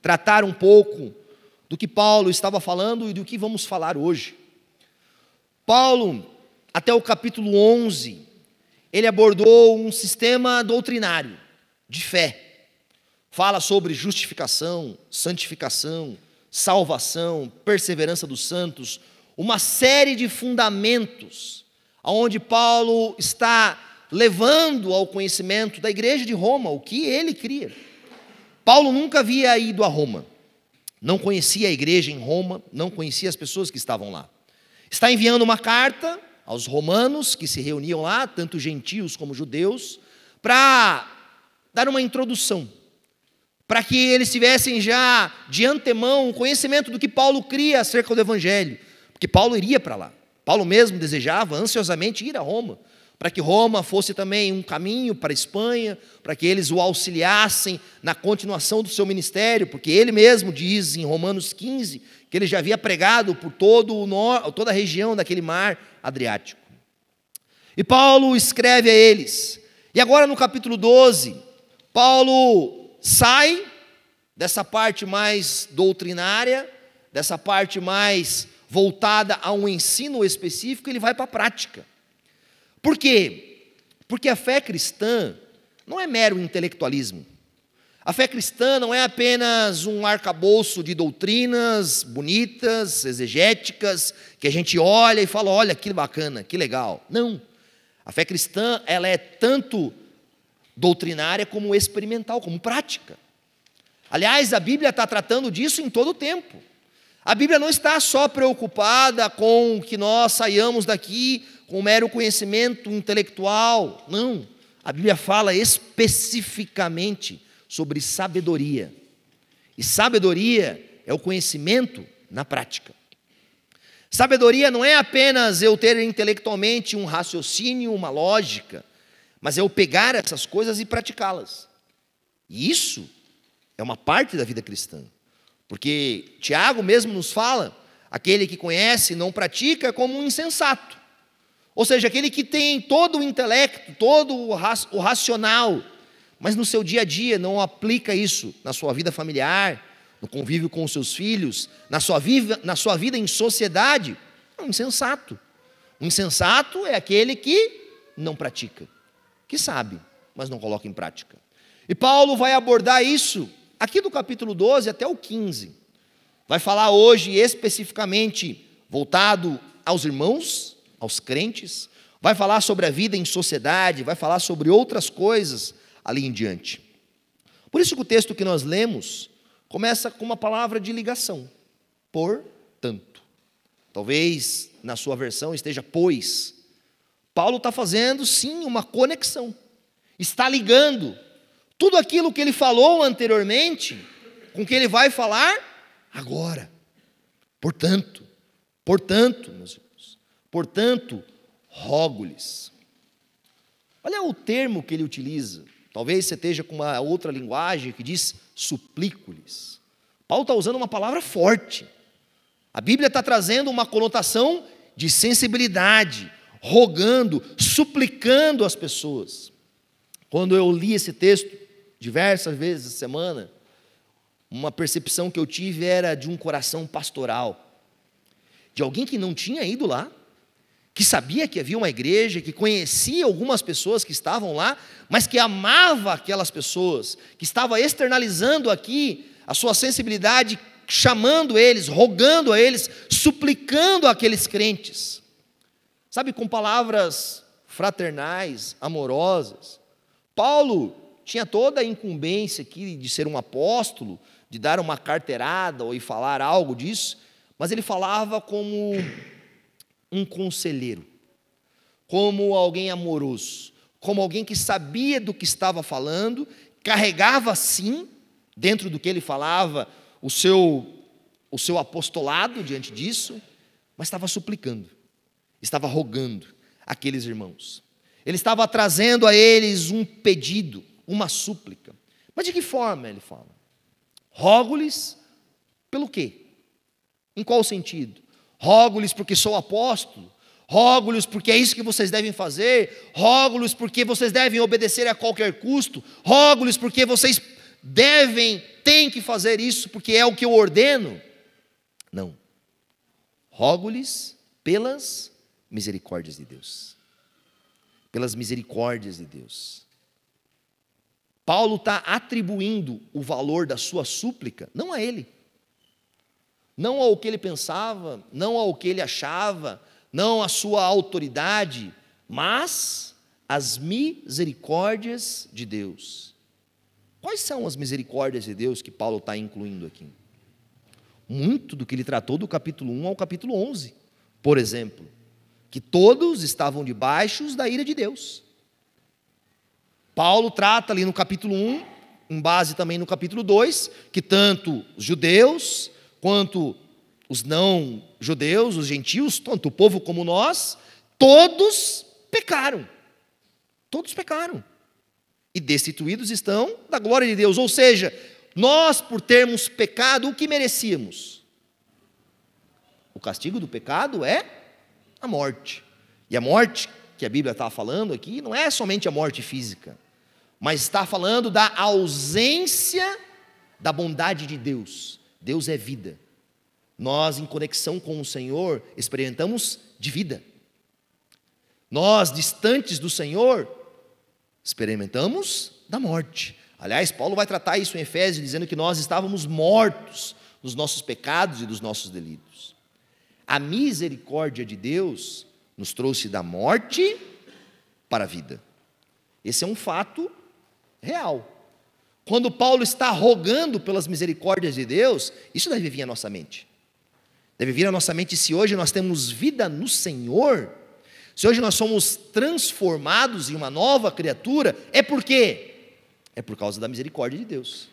tratar um pouco do que Paulo estava falando e do que vamos falar hoje. Paulo, até o capítulo 11, ele abordou um sistema doutrinário de fé. Fala sobre justificação, santificação, salvação, perseverança dos santos, uma série de fundamentos aonde Paulo está levando ao conhecimento da igreja de Roma o que ele cria. Paulo nunca havia ido a Roma, não conhecia a igreja em Roma, não conhecia as pessoas que estavam lá. Está enviando uma carta aos romanos que se reuniam lá, tanto gentios como judeus, para dar uma introdução, para que eles tivessem já de antemão um conhecimento do que Paulo cria acerca do evangelho, porque Paulo iria para lá. Paulo mesmo desejava ansiosamente ir a Roma, para que Roma fosse também um caminho para a Espanha, para que eles o auxiliassem na continuação do seu ministério, porque ele mesmo diz em Romanos 15 que ele já havia pregado por todo o toda a região daquele mar Adriático. E Paulo escreve a eles. E agora no capítulo 12, Paulo sai dessa parte mais doutrinária, dessa parte mais voltada a um ensino específico, ele vai para a prática. Por quê? Porque a fé cristã não é mero intelectualismo. A fé cristã não é apenas um arcabouço de doutrinas bonitas, exegéticas, que a gente olha e fala: olha que bacana, que legal. Não. A fé cristã ela é tanto doutrinária como experimental, como prática. Aliás, a Bíblia está tratando disso em todo o tempo. A Bíblia não está só preocupada com que nós saiamos daqui com mero conhecimento intelectual. Não. A Bíblia fala especificamente sobre sabedoria. E sabedoria é o conhecimento na prática. Sabedoria não é apenas eu ter intelectualmente um raciocínio, uma lógica, mas é eu pegar essas coisas e praticá-las. E isso é uma parte da vida cristã. Porque Tiago mesmo nos fala: aquele que conhece não pratica como um insensato. Ou seja, aquele que tem todo o intelecto, todo o racional, mas no seu dia a dia não aplica isso na sua vida familiar, no convívio com os seus filhos, na sua vida, na sua vida em sociedade, é um insensato. Um insensato é aquele que não pratica, que sabe, mas não coloca em prática. E Paulo vai abordar isso aqui do capítulo 12 até o 15. Vai falar hoje especificamente voltado aos irmãos, aos crentes, vai falar sobre a vida em sociedade, vai falar sobre outras coisas ali em diante. Por isso que o texto que nós lemos começa com uma palavra de ligação, portanto. Talvez na sua versão esteja pois. Paulo está fazendo sim uma conexão, está ligando tudo aquilo que ele falou anteriormente com o que ele vai falar agora. Portanto, portanto, meus irmãos, portanto, rogo-lhes. Olha o termo que ele utiliza. Talvez você esteja com uma outra linguagem que diz suplico-lhes. Paulo está usando uma palavra forte. A Bíblia está trazendo uma conotação de sensibilidade, rogando, suplicando as pessoas. Quando eu li esse texto, diversas vezes essa semana, uma percepção que eu tive era de um coração pastoral, de alguém que não tinha ido lá, que sabia que havia uma igreja, que conhecia algumas pessoas que estavam lá, mas que amava aquelas pessoas, que estava externalizando aqui a sua sensibilidade, chamando eles, rogando a eles, suplicando aqueles crentes. Sabe, com palavras fraternais, amorosas. Paulo tinha toda a incumbência aqui de ser um apóstolo, de dar uma carteirada ou falar algo disso, mas ele falava como um conselheiro, como alguém amoroso, como alguém que sabia do que estava falando, carregava sim, dentro do que ele falava, o seu, o seu apostolado diante disso, mas estava suplicando, estava rogando aqueles irmãos. Ele estava trazendo a eles um pedido, uma súplica. Mas de que forma ele fala? Rogo-lhes pelo quê? Em qual sentido? Rogo-lhes porque sou apóstolo. Rogo-lhes porque é isso que vocês devem fazer. Rogo-lhes porque vocês devem obedecer a qualquer custo. Rogo-lhes porque vocês devem, têm que fazer isso porque é o que eu ordeno. Não. Rogo-lhes pelas misericórdias de Deus. Pelas misericórdias de Deus. Paulo está atribuindo o valor da sua súplica, não a ele, não ao que ele pensava, não ao que ele achava, não à sua autoridade, mas às misericórdias de Deus. Quais são as misericórdias de Deus que Paulo está incluindo aqui? Muito do que ele tratou do capítulo 1 ao capítulo 11. Por exemplo, que todos estavam debaixo da ira de Deus. Paulo trata ali no capítulo 1, em base também no capítulo 2, que tanto os judeus quanto os não judeus, os gentios, tanto o povo como nós, todos pecaram. Todos pecaram. E destituídos estão da glória de Deus. Ou seja, nós, por termos pecado, o que merecíamos? O castigo do pecado é a morte. E a morte que a Bíblia está falando aqui não é somente a morte física mas está falando da ausência da bondade de Deus. Deus é vida. Nós, em conexão com o Senhor, experimentamos de vida. Nós, distantes do Senhor, experimentamos da morte. Aliás, Paulo vai tratar isso em Efésios, dizendo que nós estávamos mortos nos nossos pecados e dos nossos delitos. A misericórdia de Deus nos trouxe da morte para a vida. Esse é um fato real. Quando Paulo está rogando pelas misericórdias de Deus, isso deve vir à nossa mente. Deve vir à nossa mente se hoje nós temos vida no Senhor, se hoje nós somos transformados em uma nova criatura, é por quê? É por causa da misericórdia de Deus.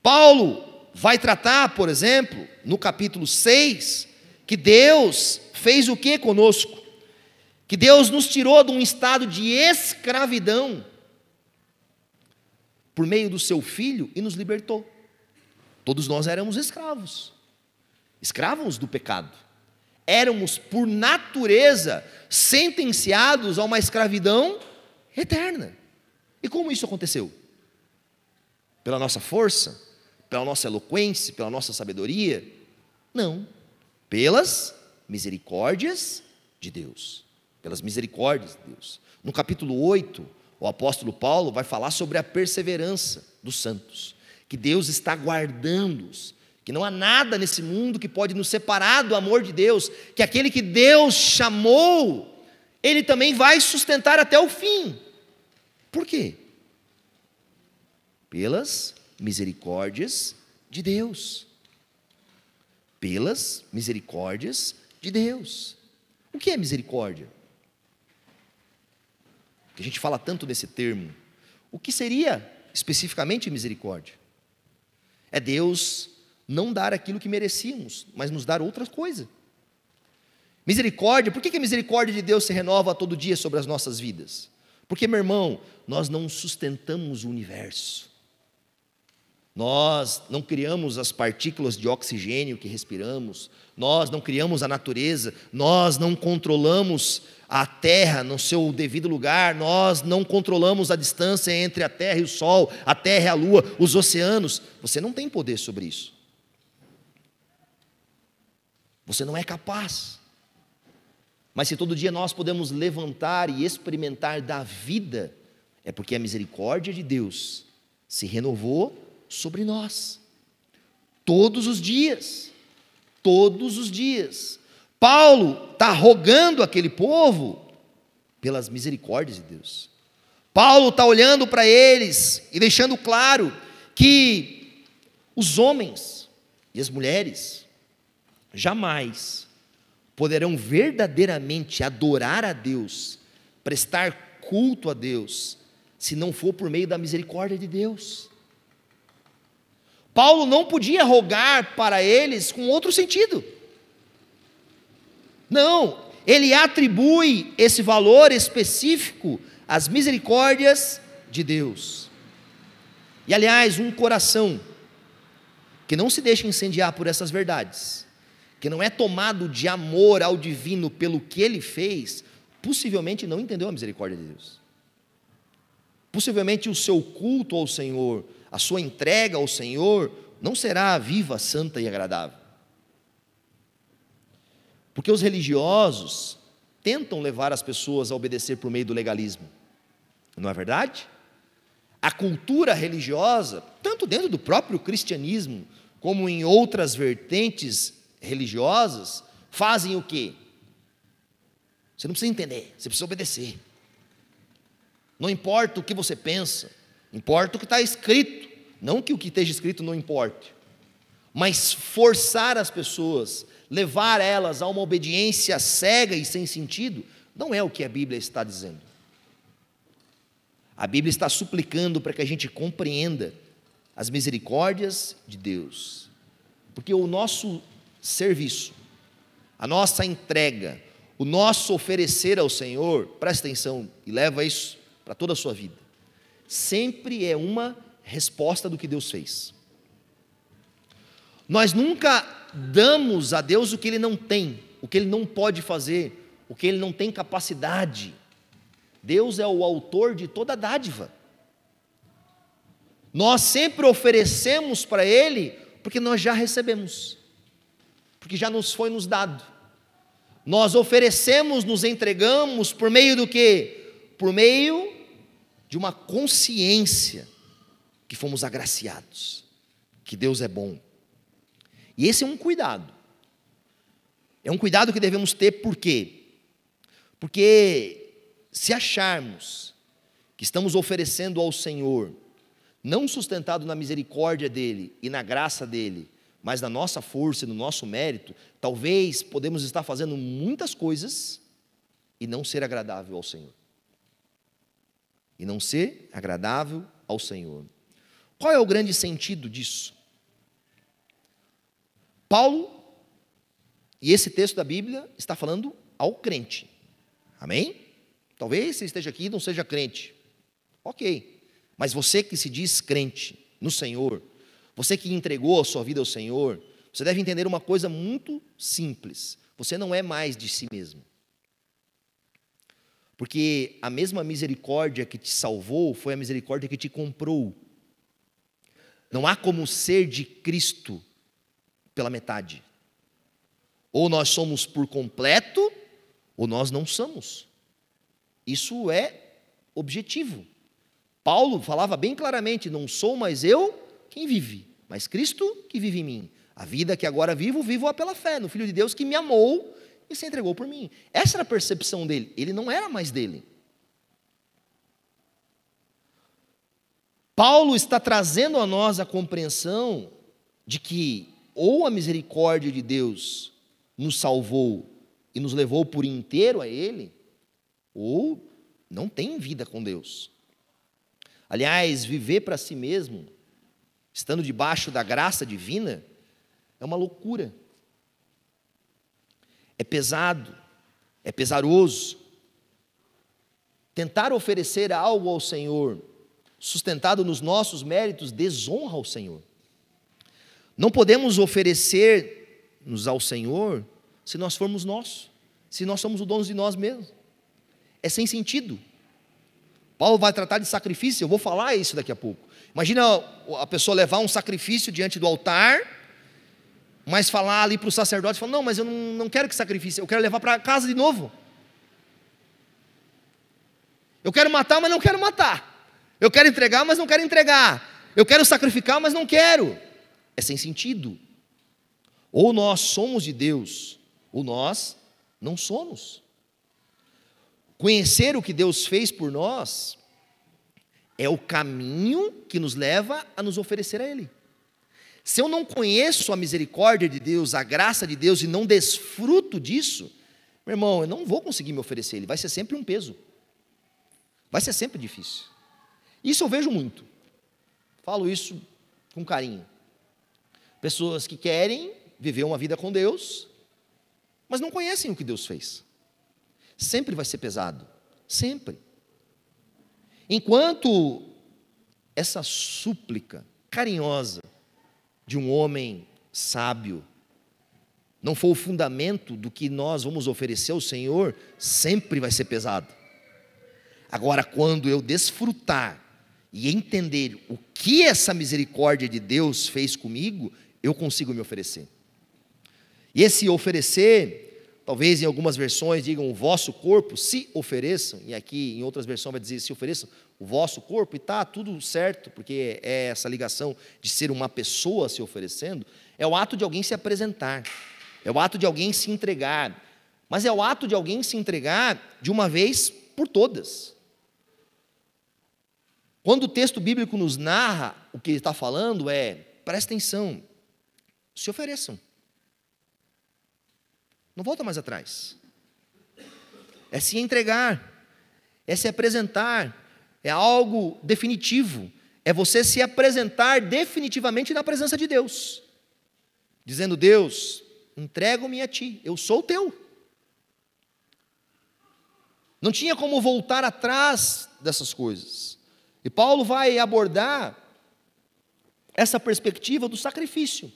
Paulo vai tratar, por exemplo, no capítulo 6, que Deus fez o que conosco? Que Deus nos tirou de um estado de escravidão por meio do seu filho e nos libertou. Todos nós éramos escravos, escravos do pecado. Éramos, por natureza, sentenciados a uma escravidão eterna. E como isso aconteceu? Pela nossa força? Pela nossa eloquência? Pela nossa sabedoria? Não. Pelas misericórdias de Deus. Pelas misericórdias de Deus. No capítulo 8, o apóstolo Paulo vai falar sobre a perseverança dos santos, que Deus está guardando-os, que não há nada nesse mundo que pode nos separar do amor de Deus, que aquele que Deus chamou, ele também vai sustentar até o fim. Por quê? Pelas misericórdias de Deus. Pelas misericórdias de Deus. O que é misericórdia? Que a gente fala tanto desse termo, o que seria especificamente misericórdia? É Deus não dar aquilo que merecíamos, mas nos dar outra coisa. Misericórdia, por que a misericórdia de Deus se renova todo dia sobre as nossas vidas? Porque, meu irmão, nós não sustentamos o universo. Nós não criamos as partículas de oxigênio que respiramos, nós não criamos a natureza, nós não controlamos a terra no seu devido lugar, nós não controlamos a distância entre a terra e o sol, a terra e a lua, os oceanos. Você não tem poder sobre isso. Você não é capaz. Mas se todo dia nós podemos levantar e experimentar da vida, é porque a misericórdia de Deus se renovou sobre nós. Todos os dias. Todos os dias. Paulo está rogando aquele povo pelas misericórdias de Deus. Paulo está olhando para eles e deixando claro que os homens e as mulheres jamais poderão verdadeiramente adorar a Deus, prestar culto a Deus, se não for por meio da misericórdia de Deus. Paulo não podia rogar para eles com outro sentido. Não, ele atribui esse valor específico às misericórdias de Deus. E aliás, um coração que não se deixa incendiar por essas verdades, que não é tomado de amor ao divino pelo que ele fez, possivelmente não entendeu a misericórdia de Deus. Possivelmente o seu culto ao Senhor, a sua entrega ao Senhor não será viva, santa e agradável. Porque os religiosos tentam levar as pessoas a obedecer por meio do legalismo. Não é verdade? A cultura religiosa, tanto dentro do próprio cristianismo, como em outras vertentes religiosas, fazem o quê? Você não precisa entender, você precisa obedecer. Não importa o que você pensa, importa o que está escrito, não que o que esteja escrito não importe. Mas forçar as pessoas, levar elas a uma obediência cega e sem sentido, não é o que a Bíblia está dizendo. A Bíblia está suplicando para que a gente compreenda as misericórdias de Deus, porque o nosso serviço, a nossa entrega, o nosso oferecer ao Senhor, presta atenção e leva isso para toda a sua vida, sempre é uma resposta do que Deus fez. Nós nunca damos a Deus o que Ele não tem, o que Ele não pode fazer, o que Ele não tem capacidade. Deus é o autor de toda dádiva. Nós sempre oferecemos para Ele porque nós já recebemos, porque já nos foi nos dado. Nós oferecemos, nos entregamos por meio do que? Por meio de uma consciência que fomos agraciados, que Deus é bom. E esse é um cuidado. É um cuidado que devemos ter, por quê? Porque se acharmos que estamos oferecendo ao Senhor não sustentado na misericórdia dele e na graça dele, mas na nossa força e no nosso mérito, talvez podemos estar fazendo muitas coisas e não ser agradável ao Senhor. E não ser agradável ao Senhor. Qual é o grande sentido disso? Paulo, e esse texto da Bíblia está falando ao crente. Amém? Talvez você esteja aqui e não seja crente. Ok. Mas você que se diz crente no Senhor, você que entregou a sua vida ao Senhor, você deve entender uma coisa muito simples: você não é mais de si mesmo. Porque a mesma misericórdia que te salvou foi a misericórdia que te comprou. Não há como ser de Cristo pela metade. Ou nós somos por completo, ou nós não somos. Isso é objetivo. Paulo falava bem claramente: não sou mais eu quem vive, mas Cristo que vive em mim. A vida que agora vivo, vivo-a pela fé no Filho de Deus que me amou e se entregou por mim. Essa era a percepção dele. Ele não era mais dele. Paulo está trazendo a nós a compreensão de que ou a misericórdia de Deus nos salvou e nos levou por inteiro a Ele, ou não tem vida com Deus. Aliás, viver para si mesmo, estando debaixo da graça divina, é uma loucura. É pesado, é pesaroso. Tentar oferecer algo ao Senhor, sustentado nos nossos méritos, desonra ao Senhor. Não podemos oferecer-nos ao Senhor se nós formos nós, se nós somos os donos de nós mesmos. É sem sentido. Paulo vai tratar de sacrifício, eu vou falar isso daqui a pouco. Imagina a pessoa levar um sacrifício diante do altar, mas falar ali para o sacerdote, falar, não, mas eu não, não quero que sacrifício, eu quero levar para casa de novo. Eu quero matar, mas não quero matar. Eu quero entregar, mas não quero entregar. Eu quero sacrificar, mas não quero. É sem sentido. Ou nós somos de Deus, ou nós não somos. Conhecer o que Deus fez por nós é o caminho que nos leva a nos oferecer a Ele. Se eu não conheço a misericórdia de Deus, a graça de Deus e não desfruto disso, meu irmão, eu não vou conseguir me oferecer Ele, vai ser sempre um peso, vai ser sempre difícil. Isso eu vejo muito, falo isso com carinho. Pessoas que querem viver uma vida com Deus, mas não conhecem o que Deus fez sempre vai ser pesado. Sempre. Enquanto essa súplica carinhosa de um homem sábio não for o fundamento do que nós vamos oferecer ao Senhor, sempre vai ser pesado. Agora, quando eu desfrutar e entender o que essa misericórdia de Deus fez comigo, eu consigo me oferecer. E esse oferecer, talvez em algumas versões digam o vosso corpo, se ofereçam, e aqui em outras versões vai dizer se ofereçam o vosso corpo, e está tudo certo, porque é essa ligação de ser uma pessoa se oferecendo, é o ato de alguém se apresentar, é o ato de alguém se entregar, mas é o ato de alguém se entregar de uma vez por todas. Quando o texto bíblico nos narra o que ele está falando, é, presta atenção, se ofereçam. Não volta mais atrás. É se entregar, é se apresentar, é algo definitivo, é você se apresentar definitivamente na presença de Deus, dizendo: Deus, entrego-me a Ti, eu sou teu. Não tinha como voltar atrás dessas coisas. E Paulo vai abordar essa perspectiva do sacrifício.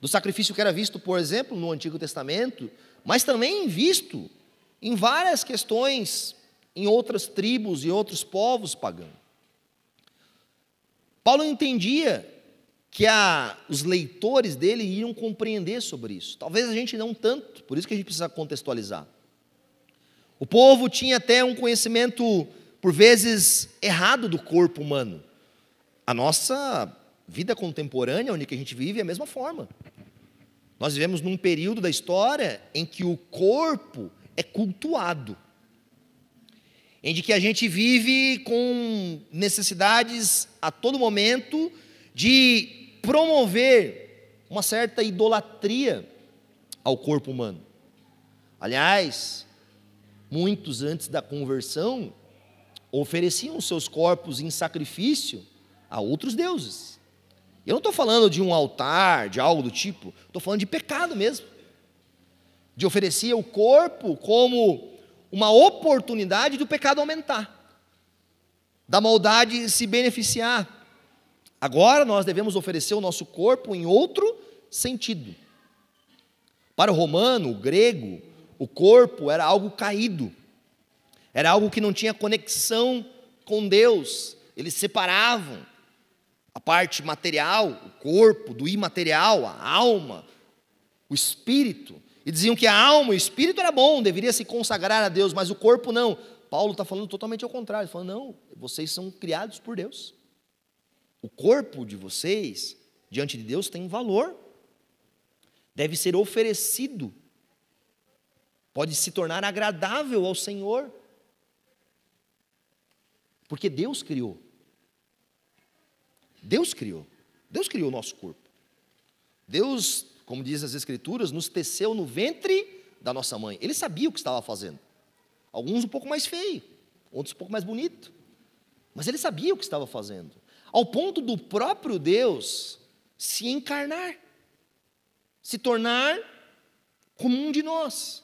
Do sacrifício que era visto, por exemplo, no Antigo Testamento, mas também visto em várias questões em outras tribos e outros povos pagãos. Paulo entendia que a, os leitores dele iriam compreender sobre isso. Talvez a gente não tanto, por isso que a gente precisa contextualizar. O povo tinha até um conhecimento, por vezes, errado do corpo humano. A nossa vida contemporânea, onde a gente vive, é a mesma forma. Nós vivemos num período da história em que o corpo é cultuado, em que a gente vive com necessidades a todo momento de promover uma certa idolatria ao corpo humano. Aliás, muitos antes da conversão ofereciam seus corpos em sacrifício a outros deuses. Eu não estou falando de um altar, de algo do tipo, estou falando de pecado mesmo. De oferecer o corpo como uma oportunidade do pecado aumentar, da maldade se beneficiar. Agora nós devemos oferecer o nosso corpo em outro sentido. Para o romano, o grego, o corpo era algo caído, era algo que não tinha conexão com Deus, eles separavam a parte material, o corpo, do imaterial, a alma, o espírito, e diziam que a alma o espírito era bom, deveria se consagrar a Deus, mas o corpo não. Paulo está falando totalmente ao contrário, falando, não, vocês são criados por Deus. O corpo de vocês, diante de Deus, tem valor, deve ser oferecido pode se tornar agradável ao Senhor. Porque Deus criou. Deus criou. Deus criou o nosso corpo. Deus, como diz as Escrituras, nos teceu no ventre da nossa mãe. Ele sabia o que estava fazendo. Alguns um pouco mais feio, outros um pouco mais bonito. Mas ele sabia o que estava fazendo. Ao ponto do próprio Deus se encarnar, se tornar como um de nós.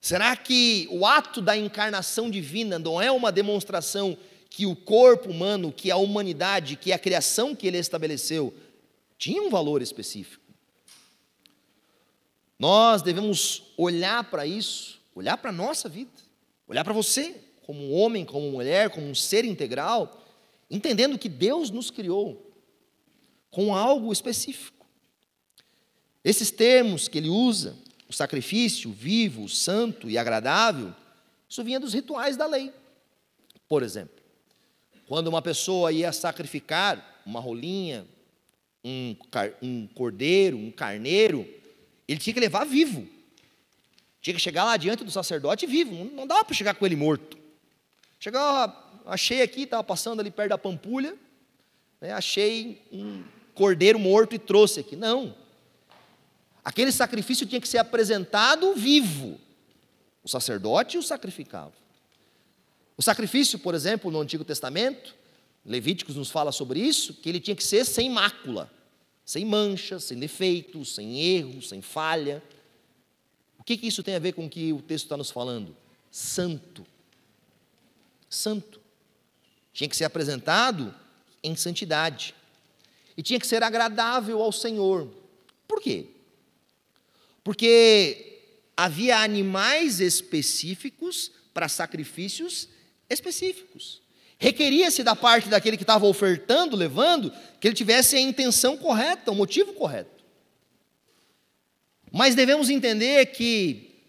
Será que o ato da encarnação divina não é uma demonstração que o corpo humano, que a humanidade, que a criação que ele estabeleceu, tinha um valor específico? Nós devemos olhar para isso, olhar para a nossa vida, olhar para você, como um homem, como mulher, como um ser integral, entendendo que Deus nos criou com algo específico. Esses termos que ele usa, o sacrifício vivo, santo e agradável, isso vinha dos rituais da lei. Por exemplo, quando uma pessoa ia sacrificar uma rolinha, um, um cordeiro, um carneiro, ele tinha que levar vivo. Tinha que chegar lá diante do sacerdote vivo, não dava para chegar com ele morto. Chegava, achei aqui, estava passando ali perto da pampulha, né, achei um cordeiro morto e trouxe aqui. Não, Aquele sacrifício tinha que ser apresentado vivo. O sacerdote o sacrificava. O sacrifício, por exemplo, no Antigo Testamento, Levíticos nos fala sobre isso, que ele tinha que ser sem mácula, sem mancha, sem defeito, sem erro, sem falha. O que, que isso tem a ver com o que o texto está nos falando? Santo. Santo. Tinha que ser apresentado em santidade. E tinha que ser agradável ao Senhor. Por quê? Porque havia animais específicos para sacrifícios específicos. Requeria-se da parte daquele que estava ofertando, levando, que ele tivesse a intenção correta, o motivo correto. Mas devemos entender que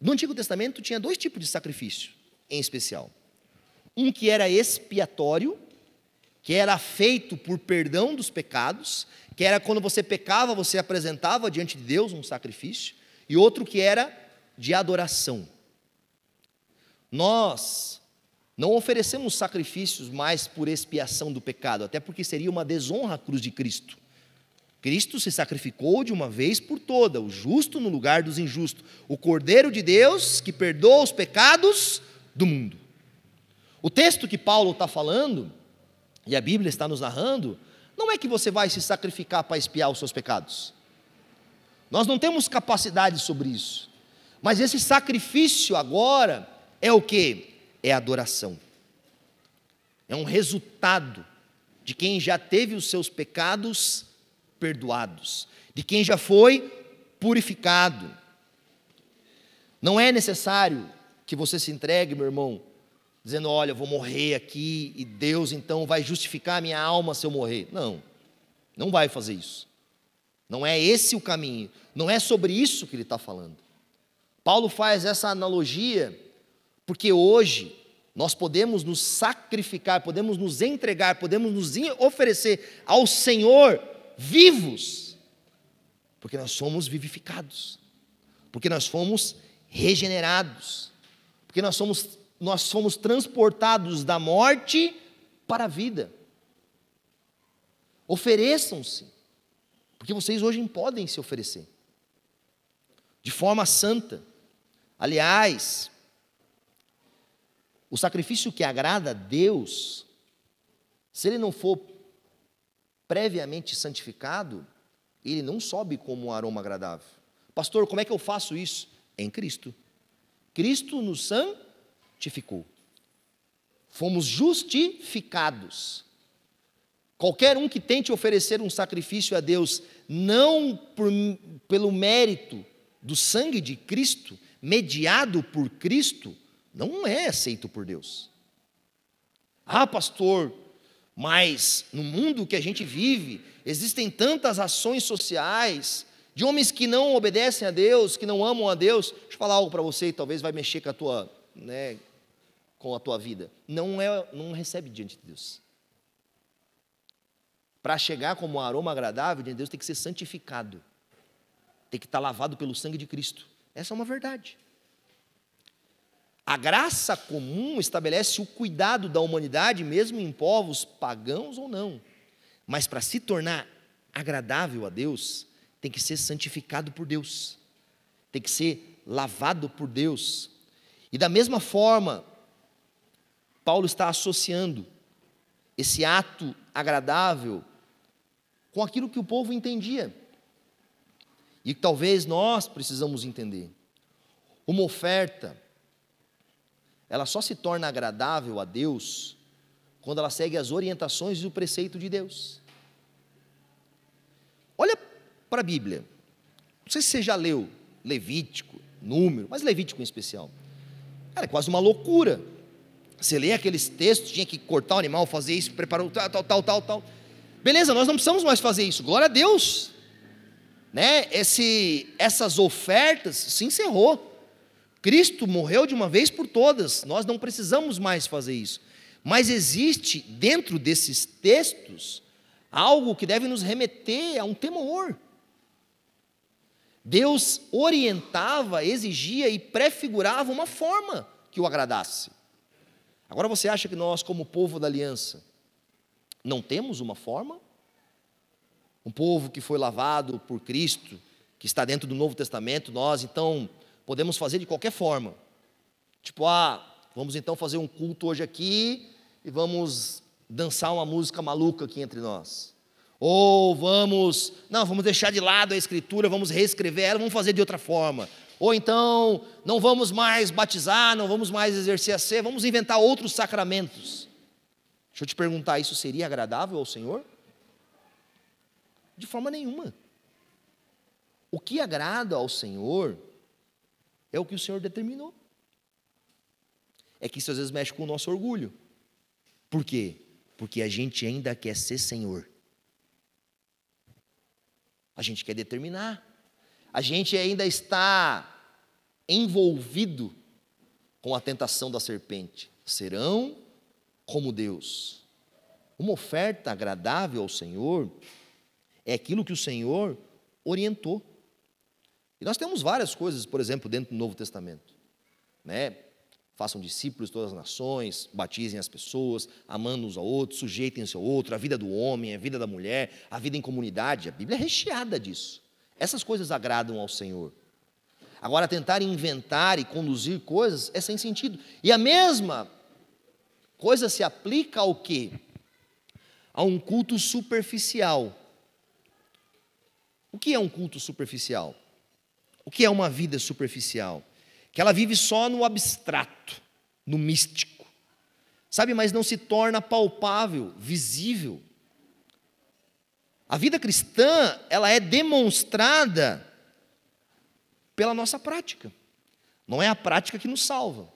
no Antigo Testamento tinha dois tipos de sacrifício, em especial. Um que era expiatório, que era feito por perdão dos pecados, que era quando você pecava, você apresentava diante de Deus um sacrifício, e outro que era de adoração. Nós não oferecemos sacrifícios mais por expiação do pecado, até porque seria uma desonra à cruz de Cristo. Cristo se sacrificou de uma vez por toda, o justo no lugar dos injustos, o Cordeiro de Deus que perdoa os pecados do mundo. O texto que Paulo está falando, e a Bíblia está nos narrando, não é que você vai se sacrificar para expiar os seus pecados. Nós não temos capacidade sobre isso. Mas esse sacrifício agora é o que? É adoração. É um resultado de quem já teve os seus pecados perdoados, de quem já foi purificado. Não é necessário que você se entregue, meu irmão, dizendo: Olha, eu vou morrer aqui e Deus então vai justificar a minha alma se eu morrer. Não, não vai fazer isso. Não é esse o caminho, não é sobre isso que ele está falando. Paulo faz essa analogia porque hoje nós podemos nos sacrificar, podemos nos entregar, podemos nos oferecer ao Senhor vivos, porque nós somos vivificados, porque nós fomos regenerados, porque nós somos, nós fomos transportados da morte para a vida. Ofereçam-se, porque vocês hoje podem se oferecer, de forma santa. Aliás, o sacrifício que agrada a Deus, se ele não for previamente santificado, ele não sobe como um aroma agradável. Pastor, como é que eu faço isso? Em Cristo. Cristo nos santificou. Fomos justificados. Qualquer um que tente oferecer um sacrifício a Deus, não por, pelo mérito do sangue de Cristo, mediado por Cristo, não é aceito por Deus. Ah, pastor, mas no mundo que a gente vive, existem tantas ações sociais de homens que não obedecem a Deus, que não amam a Deus. Deixa eu falar algo para você e talvez vai mexer com a tua, né, com a tua vida. Não é, não recebe diante de Deus. Para chegar como um aroma agradável diante de Deus tem que ser santificado. Tem que estar lavado pelo sangue de Cristo. Essa é uma verdade. A graça comum estabelece o cuidado da humanidade, mesmo em povos pagãos ou não. Mas para se tornar agradável a Deus, tem que ser santificado por Deus, tem que ser lavado por Deus. E da mesma forma, Paulo está associando esse ato agradável com aquilo que o povo entendia. E que talvez nós precisamos entender. Uma oferta ela só se torna agradável a Deus quando ela segue as orientações e o preceito de Deus. Olha para a Bíblia. Não sei se você já leu Levítico, Número, mas Levítico em especial. Cara, é quase uma loucura. Você lê aqueles textos, tinha que cortar o animal, fazer isso, preparar tal, tal, tal, tal, tal. Beleza, nós não precisamos mais fazer isso. Glória a Deus. Né? Esse, essas ofertas se encerrou. Cristo morreu de uma vez por todas, nós não precisamos mais fazer isso. Mas existe dentro desses textos algo que deve nos remeter a um temor. Deus orientava, exigia e prefigurava uma forma que o agradasse. Agora você acha que nós, como povo da aliança, não temos uma forma? Um povo que foi lavado por Cristo, que está dentro do Novo Testamento, nós então podemos fazer de qualquer forma. Tipo, ah, vamos então fazer um culto hoje aqui e vamos dançar uma música maluca aqui entre nós. Ou vamos, não, vamos deixar de lado a escritura, vamos reescrever ela, vamos fazer de outra forma. Ou então, não vamos mais batizar, não vamos mais exercer a ser, vamos inventar outros sacramentos. Deixa eu te perguntar, isso seria agradável ao Senhor? De forma nenhuma. O que agrada ao Senhor é o que o Senhor determinou. é que isso às vezes mexe com o nosso orgulho. Por quê? Porque a gente ainda quer ser Senhor. A gente quer determinar. A gente ainda está envolvido com a tentação da serpente. Serão como Deus. Uma oferta agradável ao Senhor é aquilo que o Senhor orientou. E nós temos várias coisas, por exemplo, dentro do Novo Testamento. Né? Façam discípulos de todas as nações, batizem as pessoas, amando uns ao outros, sujeitem-se ao outro, a vida do homem, a vida da mulher, a vida em comunidade. A Bíblia é recheada disso. Essas coisas agradam ao Senhor. Agora, tentar inventar e conduzir coisas é sem sentido. E a mesma coisa se aplica ao quê? A um culto superficial. O que é um culto superficial? O que é uma vida superficial? Que ela vive só no abstrato, no místico. Sabe, mas não se torna palpável, visível. A vida cristã, ela é demonstrada pela nossa prática. Não é a prática que nos salva.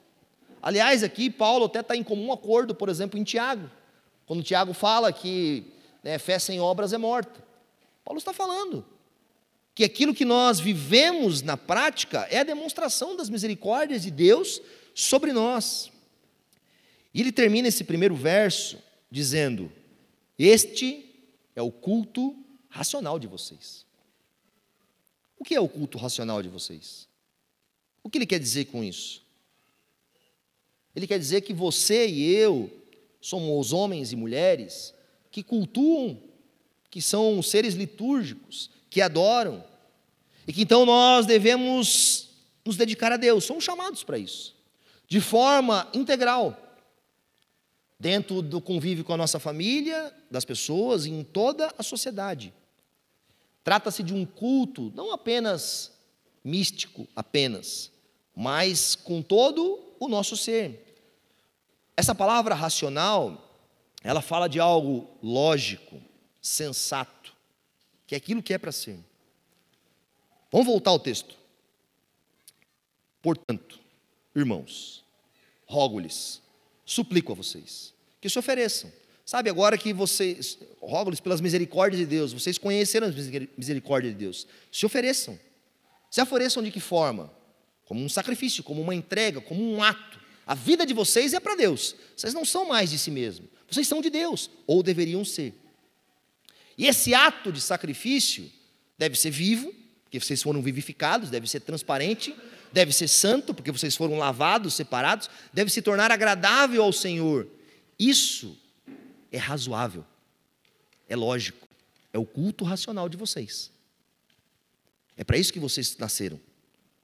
Aliás, aqui Paulo até está em comum acordo, por exemplo, em Tiago. Quando Tiago fala que né, fé sem obras é morta. Paulo está falando que aquilo que nós vivemos na prática é a demonstração das misericórdias de Deus sobre nós. E ele termina esse primeiro verso dizendo: Este é o culto racional de vocês. O que é o culto racional de vocês? O que ele quer dizer com isso? Ele quer dizer que você e eu somos homens e mulheres que cultuam, que são seres litúrgicos, que adoram, e que então nós devemos nos dedicar a Deus, somos chamados para isso, de forma integral, dentro do convívio com a nossa família, das pessoas e em toda a sociedade. Trata-se de um culto não apenas místico, apenas, mas com todo o nosso ser. Essa palavra racional, ela fala de algo lógico, sensato, que é aquilo que é para ser. Vamos voltar ao texto. Portanto, irmãos, rogo-lhes, suplico a vocês, que se ofereçam Sabe, agora que vocês, rogo-lhes pelas misericórdias de Deus, vocês conheceram as misericórdias de Deus, se ofereçam. Se ofereçam de que forma? Como um sacrifício, como uma entrega, como um ato. A vida de vocês é para Deus. Vocês não são mais de si mesmo. Vocês são de Deus, ou deveriam ser. E esse ato de sacrifício deve ser vivo, porque vocês foram vivificados, deve ser transparente, deve ser santo, porque vocês foram lavados, separados, deve se tornar agradável ao Senhor. Isso é razoável, é lógico, é o culto racional de vocês. É para isso que vocês nasceram,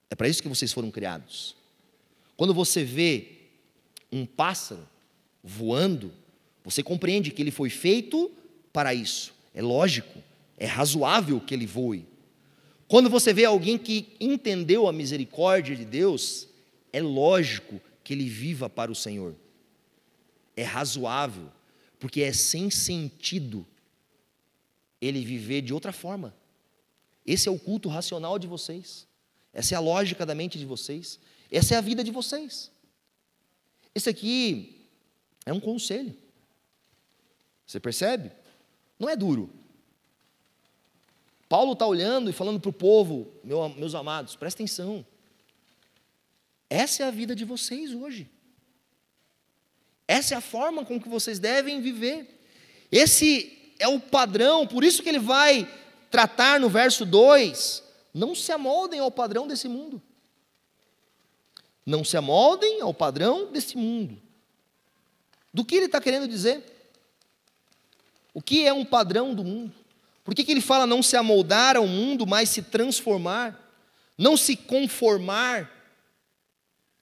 é para isso que vocês foram criados. Quando você vê um pássaro voando, você compreende que ele foi feito para isso. É lógico, é razoável que ele voe. Quando você vê alguém que entendeu a misericórdia de Deus, é lógico que ele viva para o Senhor. É razoável porque é sem sentido ele viver de outra forma. Esse é o culto racional de vocês. Essa é a lógica da mente de vocês. Essa é a vida de vocês. Esse aqui é um conselho. Você percebe? Não é duro. Paulo está olhando e falando para o povo, meu, meus amados, presta atenção. Essa é a vida de vocês hoje. Essa é a forma com que vocês devem viver. Esse é o padrão, por isso que ele vai tratar no verso 2: não se amoldem ao padrão desse mundo. Não se amoldem ao padrão desse mundo. Do que ele está querendo dizer? O que é um padrão do mundo? Por que, que ele fala não se amoldar ao mundo, mas se transformar? Não se conformar.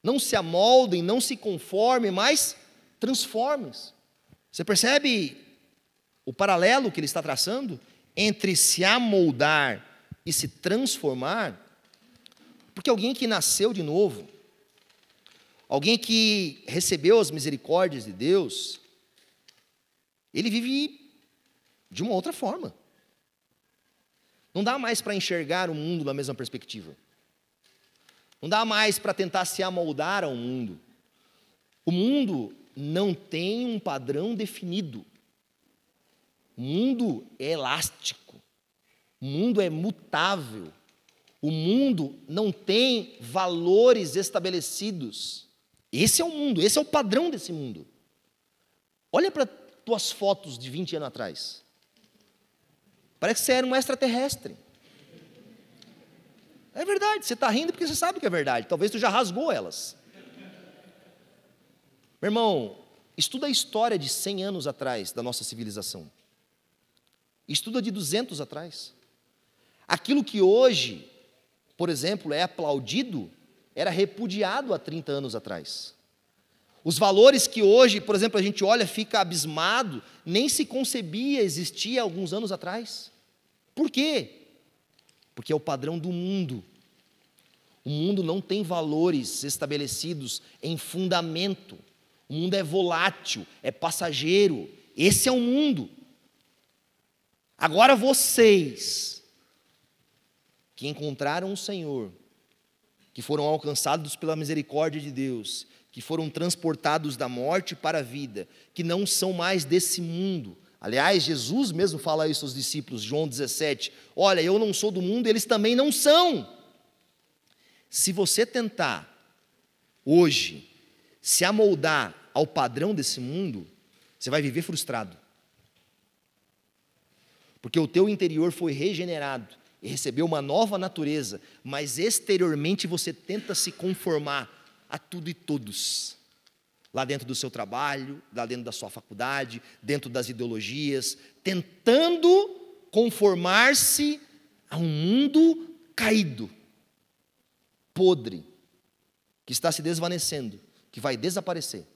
Não se amoldem, não se conformem, mas transformes. Você percebe o paralelo que ele está traçando entre se amoldar e se transformar? Porque alguém que nasceu de novo, alguém que recebeu as misericórdias de Deus, ele vive de uma outra forma. Não dá mais para enxergar o mundo da mesma perspectiva. Não dá mais para tentar se amoldar ao mundo. O mundo não tem um padrão definido. O mundo é elástico. O mundo é mutável. O mundo não tem valores estabelecidos. Esse é o mundo, esse é o padrão desse mundo. Olha para tuas fotos de 20 anos atrás. Parece que você era um extraterrestre. É verdade, você está rindo porque você sabe que é verdade. Talvez tu já rasgou elas. Meu irmão, estuda a história de 100 anos atrás da nossa civilização. Estuda de 200 atrás. Aquilo que hoje, por exemplo, é aplaudido, era repudiado há 30 anos atrás. Os valores que hoje, por exemplo, a gente olha, fica abismado, nem se concebia existir alguns anos atrás. Por quê? Porque é o padrão do mundo. O mundo não tem valores estabelecidos em fundamento. O mundo é volátil, é passageiro. Esse é o mundo. Agora vocês que encontraram o Senhor, que foram alcançados pela misericórdia de Deus, que foram transportados da morte para a vida, que não são mais desse mundo. Aliás, Jesus mesmo fala isso aos discípulos, João 17: Olha, eu não sou do mundo, eles também não são. Se você tentar, hoje, se amoldar ao padrão desse mundo, você vai viver frustrado. Porque o teu interior foi regenerado e recebeu uma nova natureza, mas exteriormente você tenta se conformar a tudo e todos. Lá dentro do seu trabalho, lá dentro da sua faculdade, dentro das ideologias, tentando conformar-se a um mundo caído, podre, que está se desvanecendo, que vai desaparecer.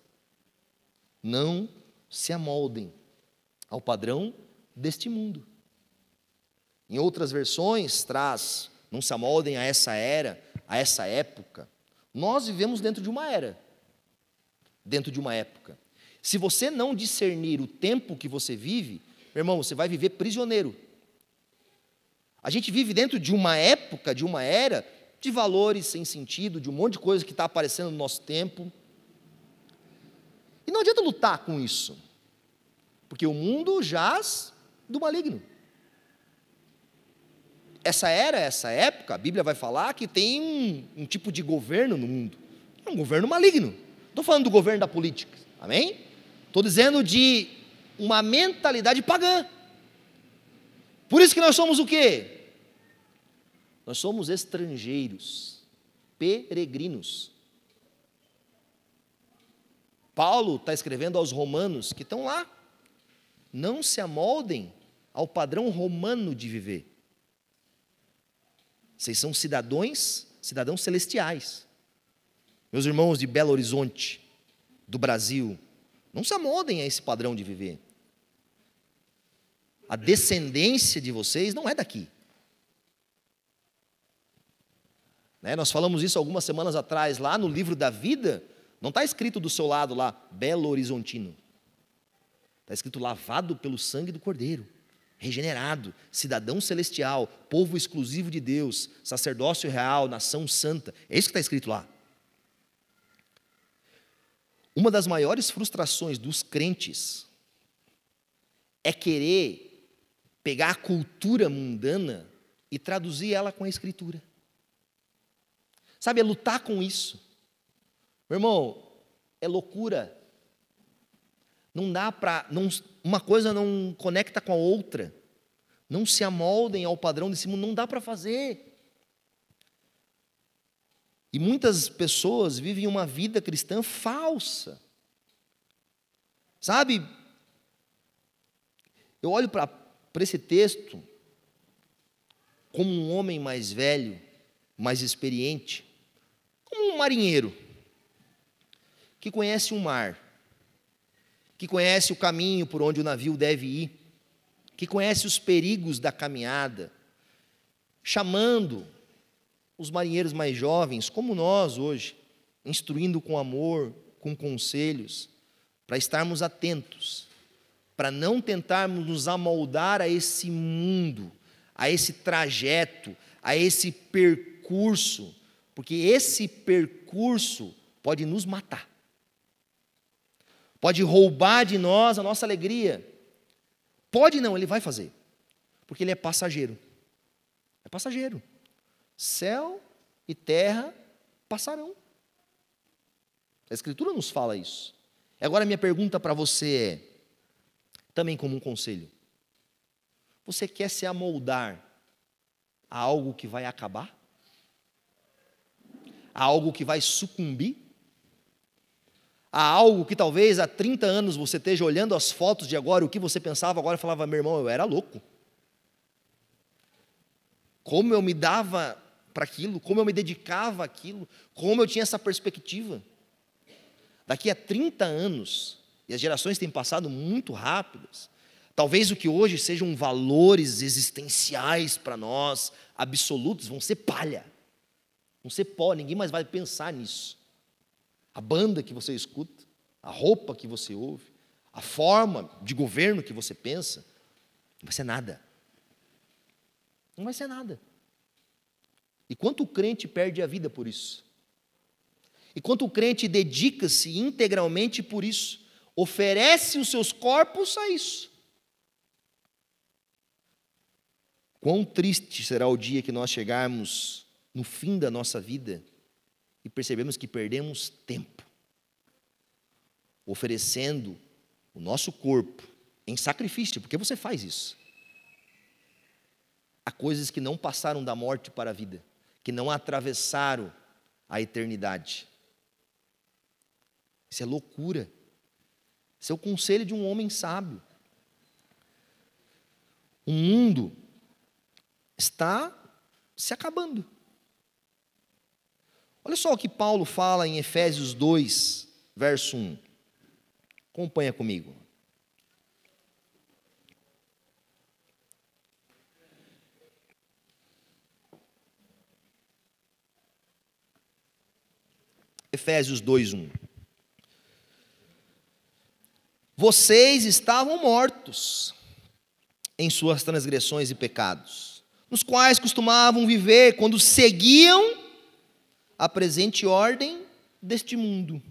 Não se amoldem ao padrão deste mundo. Em outras versões, traz: não se amoldem a essa era, a essa época. Nós vivemos dentro de uma era, dentro de uma época. Se você não discernir o tempo que você vive, meu irmão, você vai viver prisioneiro. A gente vive dentro de uma época, de uma era, de valores sem sentido, de um monte de coisa que está aparecendo no nosso tempo. E não adianta lutar com isso, porque o mundo jaz do maligno essa era, essa época, a Bíblia vai falar que tem um, um tipo de governo no mundo. É um governo maligno. Estou falando do governo da política. Amém? Estou dizendo de uma mentalidade pagã. Por isso que nós somos o quê? Nós somos estrangeiros, peregrinos. Paulo está escrevendo aos romanos que estão lá. Não se amoldem ao padrão romano de viver. Vocês são cidadãos, cidadãos celestiais. Meus irmãos de Belo Horizonte, do Brasil, não se amoldem a esse padrão de viver. A descendência de vocês não é daqui. Né? Nós falamos isso algumas semanas atrás, lá no livro da vida, não está escrito do seu lado lá, Belo Horizontino. Está escrito lavado pelo sangue do Cordeiro regenerado, cidadão celestial, povo exclusivo de Deus, sacerdócio real, nação santa. É isso que está escrito lá. Uma das maiores frustrações dos crentes é querer pegar a cultura mundana e traduzir ela com a escritura. Sabe, é lutar com isso. Meu irmão, é loucura não dá para. Uma coisa não conecta com a outra. Não se amoldem ao padrão desse mundo, não dá para fazer. E muitas pessoas vivem uma vida cristã falsa. Sabe? Eu olho para esse texto como um homem mais velho, mais experiente, como um marinheiro que conhece o mar que conhece o caminho por onde o navio deve ir, que conhece os perigos da caminhada, chamando os marinheiros mais jovens, como nós hoje, instruindo com amor, com conselhos, para estarmos atentos, para não tentarmos nos amoldar a esse mundo, a esse trajeto, a esse percurso, porque esse percurso pode nos matar. pode roubar de nós a nossa alegria. Pode não, ele vai fazer, porque ele é passageiro. É passageiro. Céu e terra passarão. A Escritura nos fala isso. Agora, minha pergunta para você é, também como um conselho: você quer se amoldar a algo que vai acabar? A algo que vai sucumbir? A algo que talvez há 30 anos você esteja olhando as fotos de agora, o que você pensava agora, falava, meu irmão, eu era louco. Como eu me dava para aquilo, como eu me dedicava àquilo, como eu tinha essa perspectiva. Daqui a 30 anos, e as gerações têm passado muito rápidas, talvez o que hoje sejam valores existenciais para nós, absolutos, vão ser palha, vão ser pó, ninguém mais vai pensar nisso. A banda que você escuta, a roupa que você ouve, a forma de governo que você pensa, não vai ser nada. Não vai ser nada. E quanto o crente perde a vida por isso? E quanto o crente dedica-se integralmente por isso, oferece os seus corpos a isso. Quão triste será o dia que nós chegarmos no fim da nossa vida e percebemos que perdemos tempo, oferecendo o nosso corpo em sacrifício, porque você faz isso, a coisas que não passaram da morte para a vida, que não atravessaram a eternidade. Isso é loucura. Isso é o conselho de um homem sábio. O mundo está se acabando. Olha só o que Paulo fala em Efésios 2, verso 1. Acompanha comigo. Efésios 2, 1. Vocês estavam mortos em suas transgressões e pecados, nos quais costumavam viver quando seguiam a presente ordem deste mundo.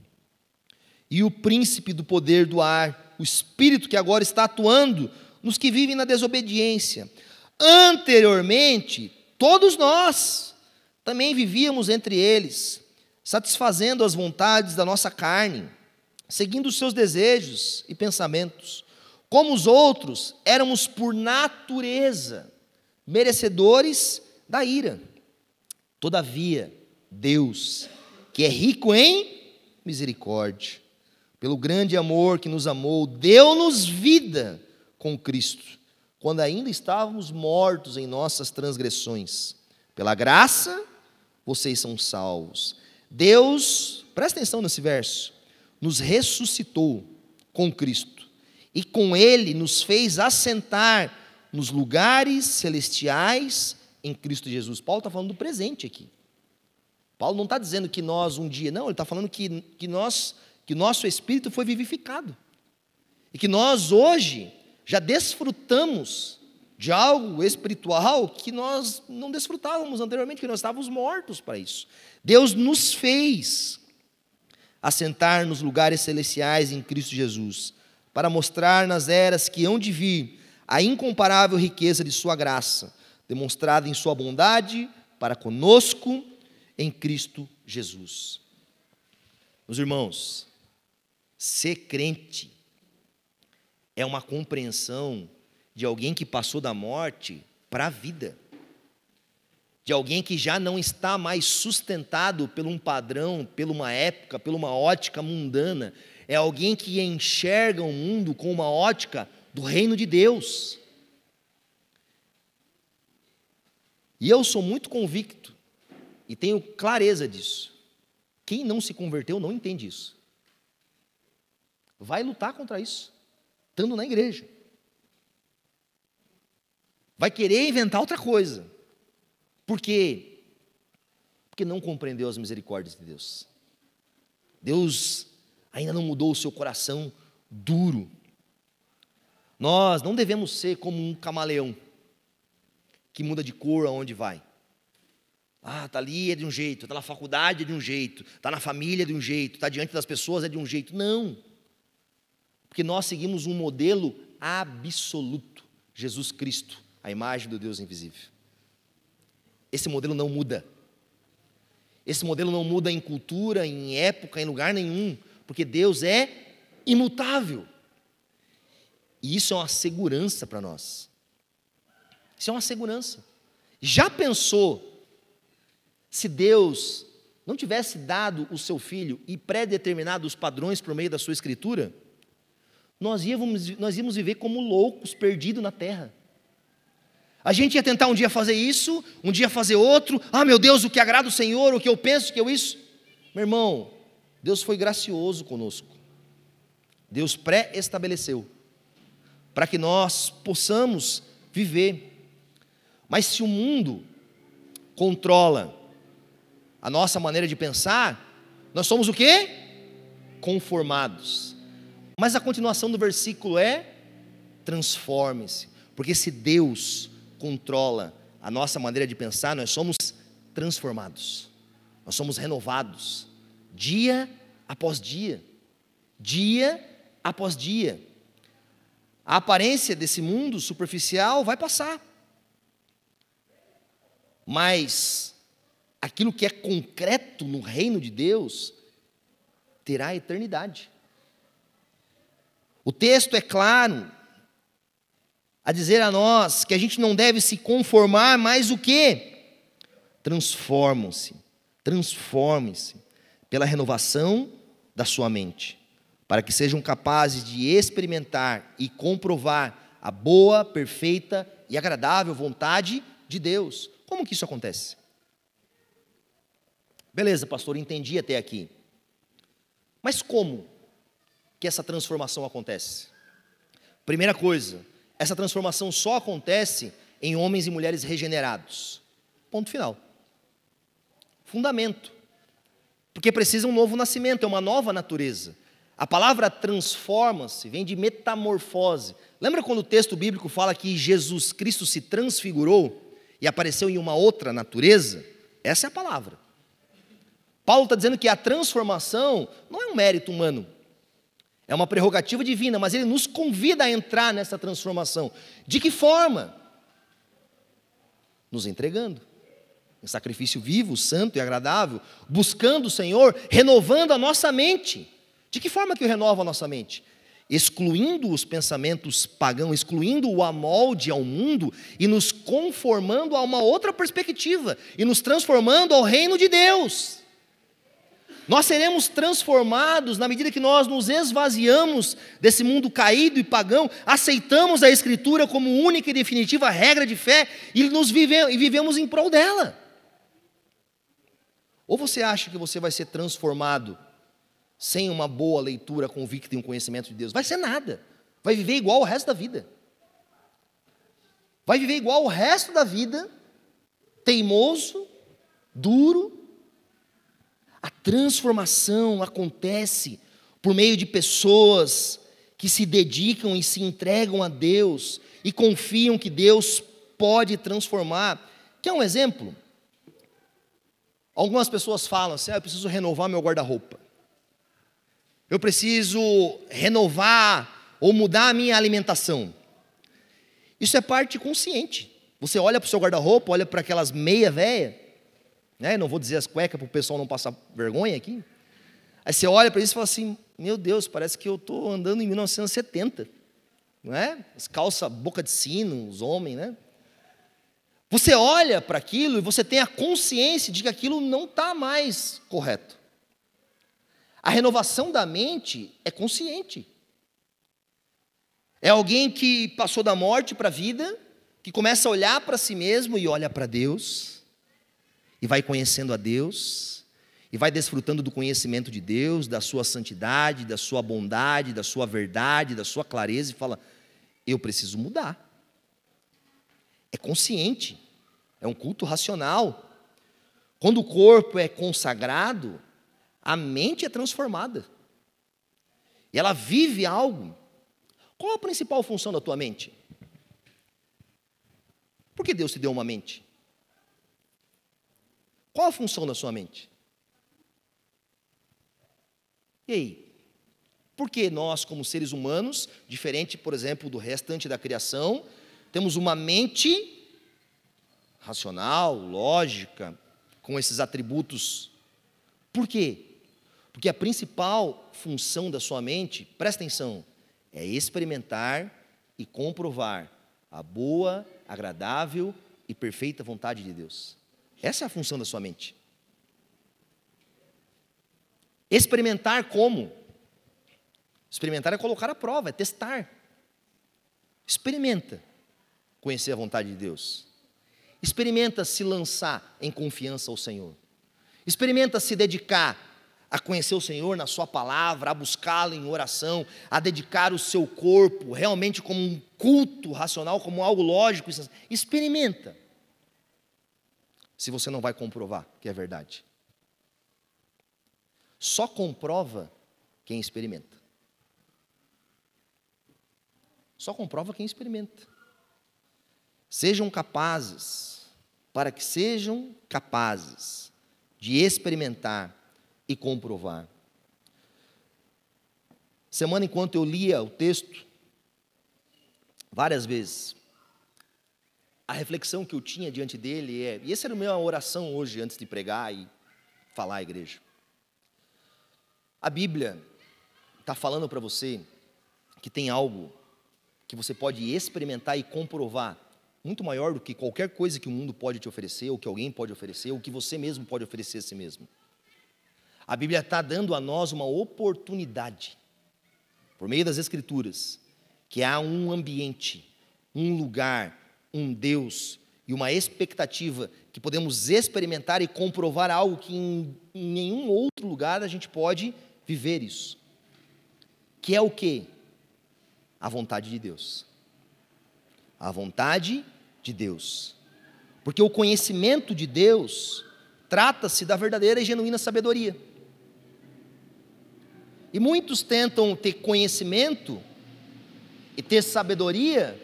E o príncipe do poder do ar, o espírito que agora está atuando nos que vivem na desobediência. Anteriormente, todos nós também vivíamos entre eles, satisfazendo as vontades da nossa carne, seguindo os seus desejos e pensamentos. Como os outros, éramos por natureza merecedores da ira. Todavia, Deus, que é rico em misericórdia, pelo grande amor que nos amou, deu-nos vida com Cristo, quando ainda estávamos mortos em nossas transgressões. Pela graça, vocês são salvos. Deus, presta atenção nesse verso, nos ressuscitou com Cristo e com Ele nos fez assentar nos lugares celestiais em Cristo Jesus. Paulo está falando do presente aqui. Paulo não está dizendo que nós um dia, não, ele está falando que, que, nós, que nosso espírito foi vivificado. E que nós hoje já desfrutamos de algo espiritual que nós não desfrutávamos anteriormente, que nós estávamos mortos para isso. Deus nos fez assentar nos lugares celestiais em Cristo Jesus, para mostrar nas eras que hão de vir a incomparável riqueza de Sua graça, demonstrada em Sua bondade para conosco em Cristo Jesus. Meus irmãos, ser crente é uma compreensão de alguém que passou da morte para a vida, de alguém que já não está mais sustentado por um padrão, por uma época, por uma ótica mundana, é alguém que enxerga o mundo com uma ótica do reino de Deus. E eu sou muito convicto e tenho clareza disso. Quem não se converteu não entende isso. Vai lutar contra isso, estando na igreja. Vai querer inventar outra coisa. Por quê? Porque não compreendeu as misericórdias de Deus. Deus ainda não mudou o seu coração duro. Nós não devemos ser como um camaleão que muda de cor aonde vai. Ah, está ali é de um jeito, está na faculdade é de um jeito, está na família é de um jeito, está diante das pessoas é de um jeito. Não. Porque nós seguimos um modelo absoluto: Jesus Cristo, a imagem do Deus invisível. Esse modelo não muda. Esse modelo não muda em cultura, em época, em lugar nenhum, porque Deus é imutável. E isso é uma segurança para nós. Isso é uma segurança. Já pensou se Deus não tivesse dado o seu filho e pré-determinado os padrões por meio da sua escritura? Nós íamos, nós íamos viver como loucos, perdidos na terra. A gente ia tentar um dia fazer isso, um dia fazer outro. Ah, meu Deus, o que agrada o Senhor, o que eu penso, o que eu isso. Meu irmão, Deus foi gracioso conosco. Deus pré-estabeleceu para que nós possamos viver. Mas se o mundo controla a nossa maneira de pensar, nós somos o quê? Conformados. Mas a continuação do versículo é: transforme-se. Porque se Deus controla a nossa maneira de pensar, nós somos transformados, nós somos renovados, dia após dia, dia após dia. A aparência desse mundo superficial vai passar, mas aquilo que é concreto no reino de Deus terá eternidade. O texto é claro, a dizer a nós que a gente não deve se conformar, mas o que? Transformam-se, transformem-se pela renovação da sua mente, para que sejam capazes de experimentar e comprovar a boa, perfeita e agradável vontade de Deus. Como que isso acontece? Beleza, pastor, entendi até aqui. Mas como que essa transformação acontece? Primeira coisa, essa transformação só acontece em homens e mulheres regenerados. Ponto final. Fundamento. Porque precisa um novo nascimento, é uma nova natureza. A palavra transforma-se, vem de metamorfose. Lembra quando o texto bíblico fala que Jesus Cristo se transfigurou e apareceu em uma outra natureza? Essa é a palavra. Paulo está dizendo que a transformação não é um mérito humano, é uma prerrogativa divina, mas ele nos convida a entrar nessa transformação. De que forma? Nos entregando. Em sacrifício vivo, santo e agradável, buscando o Senhor, renovando a nossa mente. De que forma que renova a nossa mente? Excluindo os pensamentos pagãos, excluindo o amolde ao mundo e nos conformando a uma outra perspectiva e nos transformando ao reino de Deus. Nós seremos transformados na medida que nós nos esvaziamos desse mundo caído e pagão, aceitamos a Escritura como única e definitiva regra de fé e, nos vive, e vivemos em prol dela. Ou você acha que você vai ser transformado sem uma boa leitura convicta e um conhecimento de Deus? Vai ser nada. Vai viver igual o resto da vida. Vai viver igual o resto da vida, teimoso, duro, a transformação acontece por meio de pessoas que se dedicam e se entregam a Deus e confiam que Deus pode transformar. Quer um exemplo? Algumas pessoas falam assim: ah, eu preciso renovar meu guarda-roupa. Eu preciso renovar ou mudar a minha alimentação. Isso é parte consciente. Você olha para o seu guarda-roupa, olha para aquelas meia véia, né? Não vou dizer as cuecas para o pessoal não passar vergonha aqui. Aí você olha para isso e fala assim: Meu Deus, parece que eu estou andando em 1970. Não é? As calças boca de sino, os homens, né? Você olha para aquilo e você tem a consciência de que aquilo não está mais correto. A renovação da mente é consciente. É alguém que passou da morte para a vida, que começa a olhar para si mesmo e olha para Deus e vai conhecendo a Deus, e vai desfrutando do conhecimento de Deus, da sua santidade, da sua bondade, da sua verdade, da sua clareza, e fala: eu preciso mudar. É consciente, é um culto racional. Quando o corpo é consagrado, a mente é transformada. E ela vive algo. Qual a principal função da tua mente? Por que Deus te deu uma mente? Qual a função da sua mente? E aí? Porque nós, como seres humanos, diferente, por exemplo, do restante da criação, temos uma mente racional, lógica, com esses atributos. Por quê? Porque a principal função da sua mente, presta atenção, é experimentar e comprovar a boa, agradável e perfeita vontade de Deus. Essa é a função da sua mente. Experimentar como? Experimentar é colocar à prova, é testar. Experimenta conhecer a vontade de Deus. Experimenta se lançar em confiança ao Senhor. Experimenta se dedicar a conhecer o Senhor na Sua palavra, a buscá-lo em oração, a dedicar o seu corpo realmente como um culto racional, como algo lógico. Experimenta. Se você não vai comprovar que é verdade. Só comprova quem experimenta. Só comprova quem experimenta. Sejam capazes, para que sejam capazes de experimentar e comprovar. Semana enquanto eu lia o texto, várias vezes, a reflexão que eu tinha diante dele é, e essa era a minha oração hoje antes de pregar e falar à igreja. A Bíblia está falando para você que tem algo que você pode experimentar e comprovar, muito maior do que qualquer coisa que o mundo pode te oferecer, ou que alguém pode oferecer, ou que você mesmo pode oferecer a si mesmo. A Bíblia está dando a nós uma oportunidade, por meio das Escrituras, que há um ambiente, um lugar, um Deus e uma expectativa que podemos experimentar e comprovar algo que em, em nenhum outro lugar a gente pode viver isso. Que é o que? A vontade de Deus. A vontade de Deus. Porque o conhecimento de Deus trata-se da verdadeira e genuína sabedoria. E muitos tentam ter conhecimento e ter sabedoria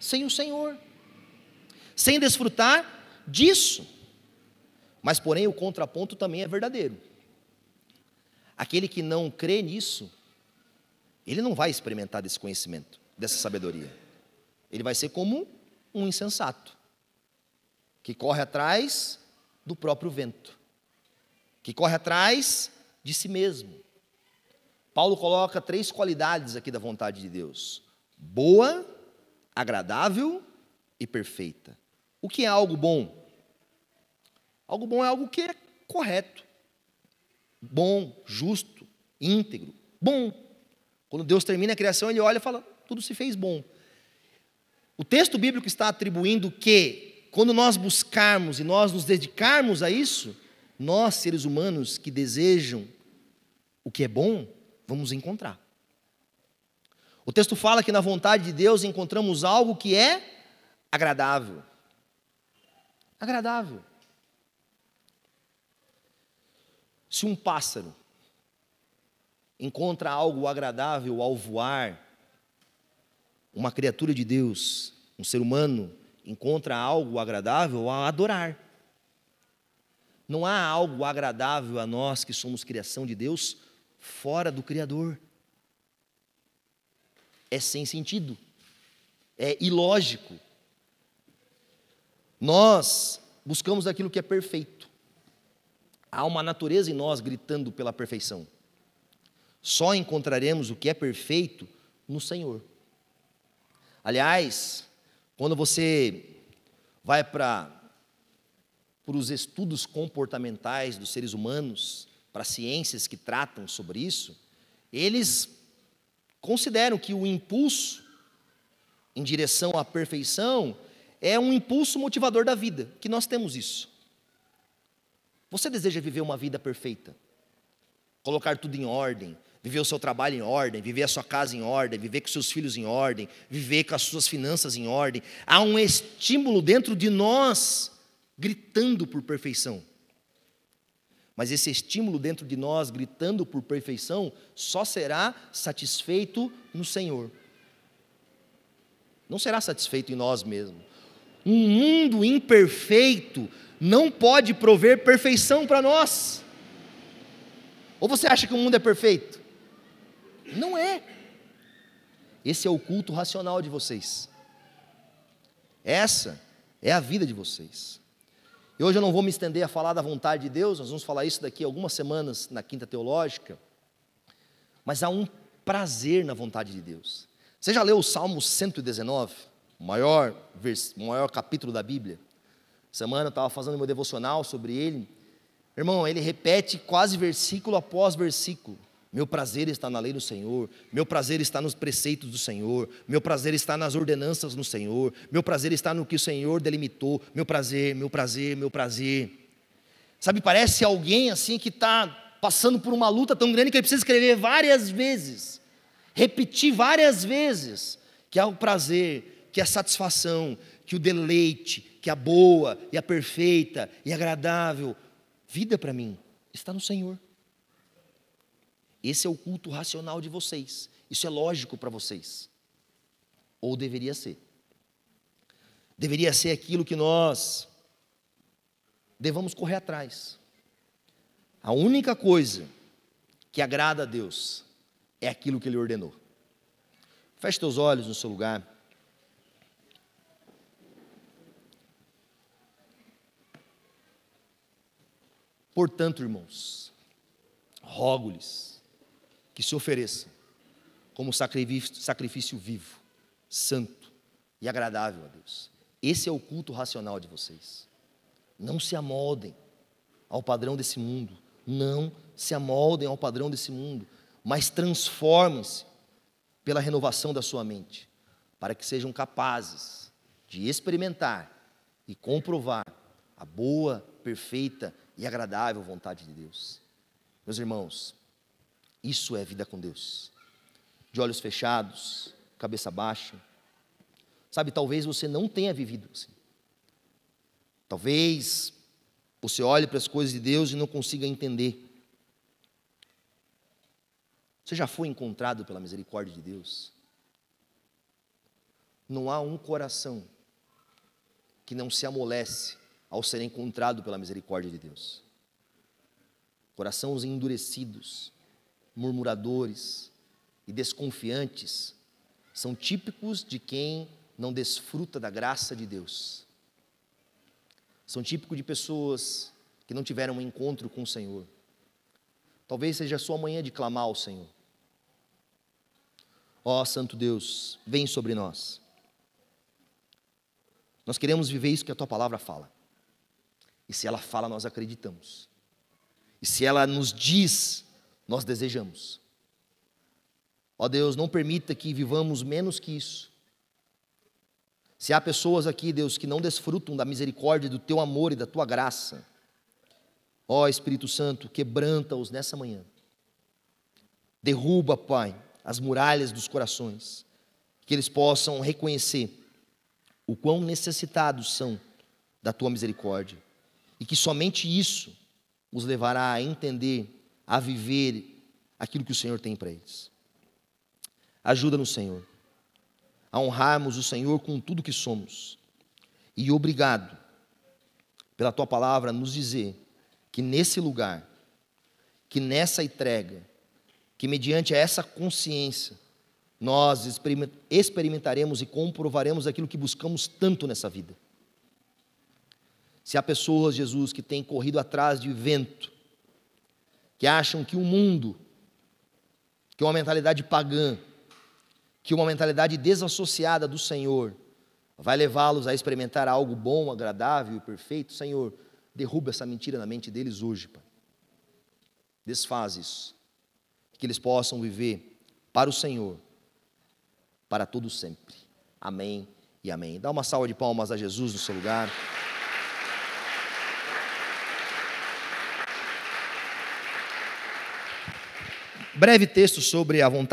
sem o Senhor, sem desfrutar disso. Mas, porém, o contraponto também é verdadeiro. Aquele que não crê nisso, ele não vai experimentar desse conhecimento, dessa sabedoria. Ele vai ser como um insensato, que corre atrás do próprio vento, que corre atrás de si mesmo, Paulo coloca três qualidades aqui da vontade de Deus: boa, agradável e perfeita. O que é algo bom? Algo bom é algo que é correto, bom, justo, íntegro, bom. Quando Deus termina a criação, ele olha e fala: tudo se fez bom. O texto bíblico está atribuindo que, quando nós buscarmos e nós nos dedicarmos a isso, nós, seres humanos que desejam o que é bom, vamos encontrar. O texto fala que na vontade de Deus encontramos algo que é agradável. Agradável. Se um pássaro encontra algo agradável ao voar, uma criatura de Deus, um ser humano, encontra algo agradável ao adorar. Não há algo agradável a nós que somos criação de Deus fora do Criador. É sem sentido, é ilógico. Nós buscamos aquilo que é perfeito. Há uma natureza em nós gritando pela perfeição. Só encontraremos o que é perfeito no Senhor. Aliás, quando você vai para os estudos comportamentais dos seres humanos, para ciências que tratam sobre isso, eles consideram que o impulso em direção à perfeição é um impulso motivador da vida, que nós temos isso. Você deseja viver uma vida perfeita, colocar tudo em ordem, viver o seu trabalho em ordem, viver a sua casa em ordem, viver com seus filhos em ordem, viver com as suas finanças em ordem. Há um estímulo dentro de nós gritando por perfeição. Mas esse estímulo dentro de nós, gritando por perfeição, só será satisfeito no Senhor. Não será satisfeito em nós mesmos. Um mundo imperfeito não pode prover perfeição para nós. Ou você acha que o mundo é perfeito? Não é. Esse é o culto racional de vocês. Essa é a vida de vocês. E hoje eu não vou me estender a falar da vontade de Deus, nós vamos falar isso daqui algumas semanas na Quinta Teológica. Mas há um prazer na vontade de Deus. Você já leu o Salmo 119, o maior, vers... maior capítulo da Bíblia? Semana eu estava fazendo meu devocional sobre ele. Irmão, ele repete quase versículo após versículo. Meu prazer está na lei do Senhor, meu prazer está nos preceitos do Senhor, meu prazer está nas ordenanças do Senhor, meu prazer está no que o Senhor delimitou, meu prazer, meu prazer, meu prazer. Sabe, parece alguém assim que está passando por uma luta tão grande que ele precisa escrever várias vezes, repetir várias vezes, que há o prazer, que a satisfação, que o deleite, que a boa e a perfeita e agradável vida para mim está no Senhor. Esse é o culto racional de vocês. Isso é lógico para vocês. Ou deveria ser. Deveria ser aquilo que nós devamos correr atrás. A única coisa que agrada a Deus é aquilo que Ele ordenou. Feche teus olhos no seu lugar. Portanto, irmãos, rogo-lhes que se ofereça como sacrifício, sacrifício vivo, santo e agradável a Deus. Esse é o culto racional de vocês. Não se amoldem ao padrão desse mundo. Não se amoldem ao padrão desse mundo, mas transformem-se pela renovação da sua mente, para que sejam capazes de experimentar e comprovar a boa, perfeita e agradável vontade de Deus. Meus irmãos, isso é vida com Deus. De olhos fechados, cabeça baixa. Sabe, talvez você não tenha vivido assim. Talvez você olhe para as coisas de Deus e não consiga entender. Você já foi encontrado pela misericórdia de Deus? Não há um coração que não se amolece ao ser encontrado pela misericórdia de Deus. Corações endurecidos, murmuradores e desconfiantes são típicos de quem não desfruta da graça de Deus. São típicos de pessoas que não tiveram um encontro com o Senhor. Talvez seja a sua manhã de clamar ao Senhor. Ó oh, Santo Deus, vem sobre nós. Nós queremos viver isso que a tua palavra fala. E se ela fala, nós acreditamos. E se ela nos diz nós desejamos. Ó Deus, não permita que vivamos menos que isso. Se há pessoas aqui, Deus, que não desfrutam da misericórdia, do teu amor e da tua graça, ó Espírito Santo, quebranta-os nessa manhã. Derruba, Pai, as muralhas dos corações, que eles possam reconhecer o quão necessitados são da tua misericórdia e que somente isso os levará a entender a viver aquilo que o Senhor tem para eles. Ajuda-nos, Senhor, a honrarmos o Senhor com tudo que somos. E obrigado pela tua palavra nos dizer que nesse lugar, que nessa entrega, que mediante essa consciência, nós experimentaremos e comprovaremos aquilo que buscamos tanto nessa vida. Se há pessoas, Jesus, que têm corrido atrás de vento, que acham que o mundo, que uma mentalidade pagã, que uma mentalidade desassociada do Senhor, vai levá-los a experimentar algo bom, agradável e perfeito, Senhor, derruba essa mentira na mente deles hoje, Pai. Desfaz isso. Que eles possam viver para o Senhor, para todo sempre. Amém e amém. Dá uma salva de palmas a Jesus no seu lugar. Breve texto sobre a vontade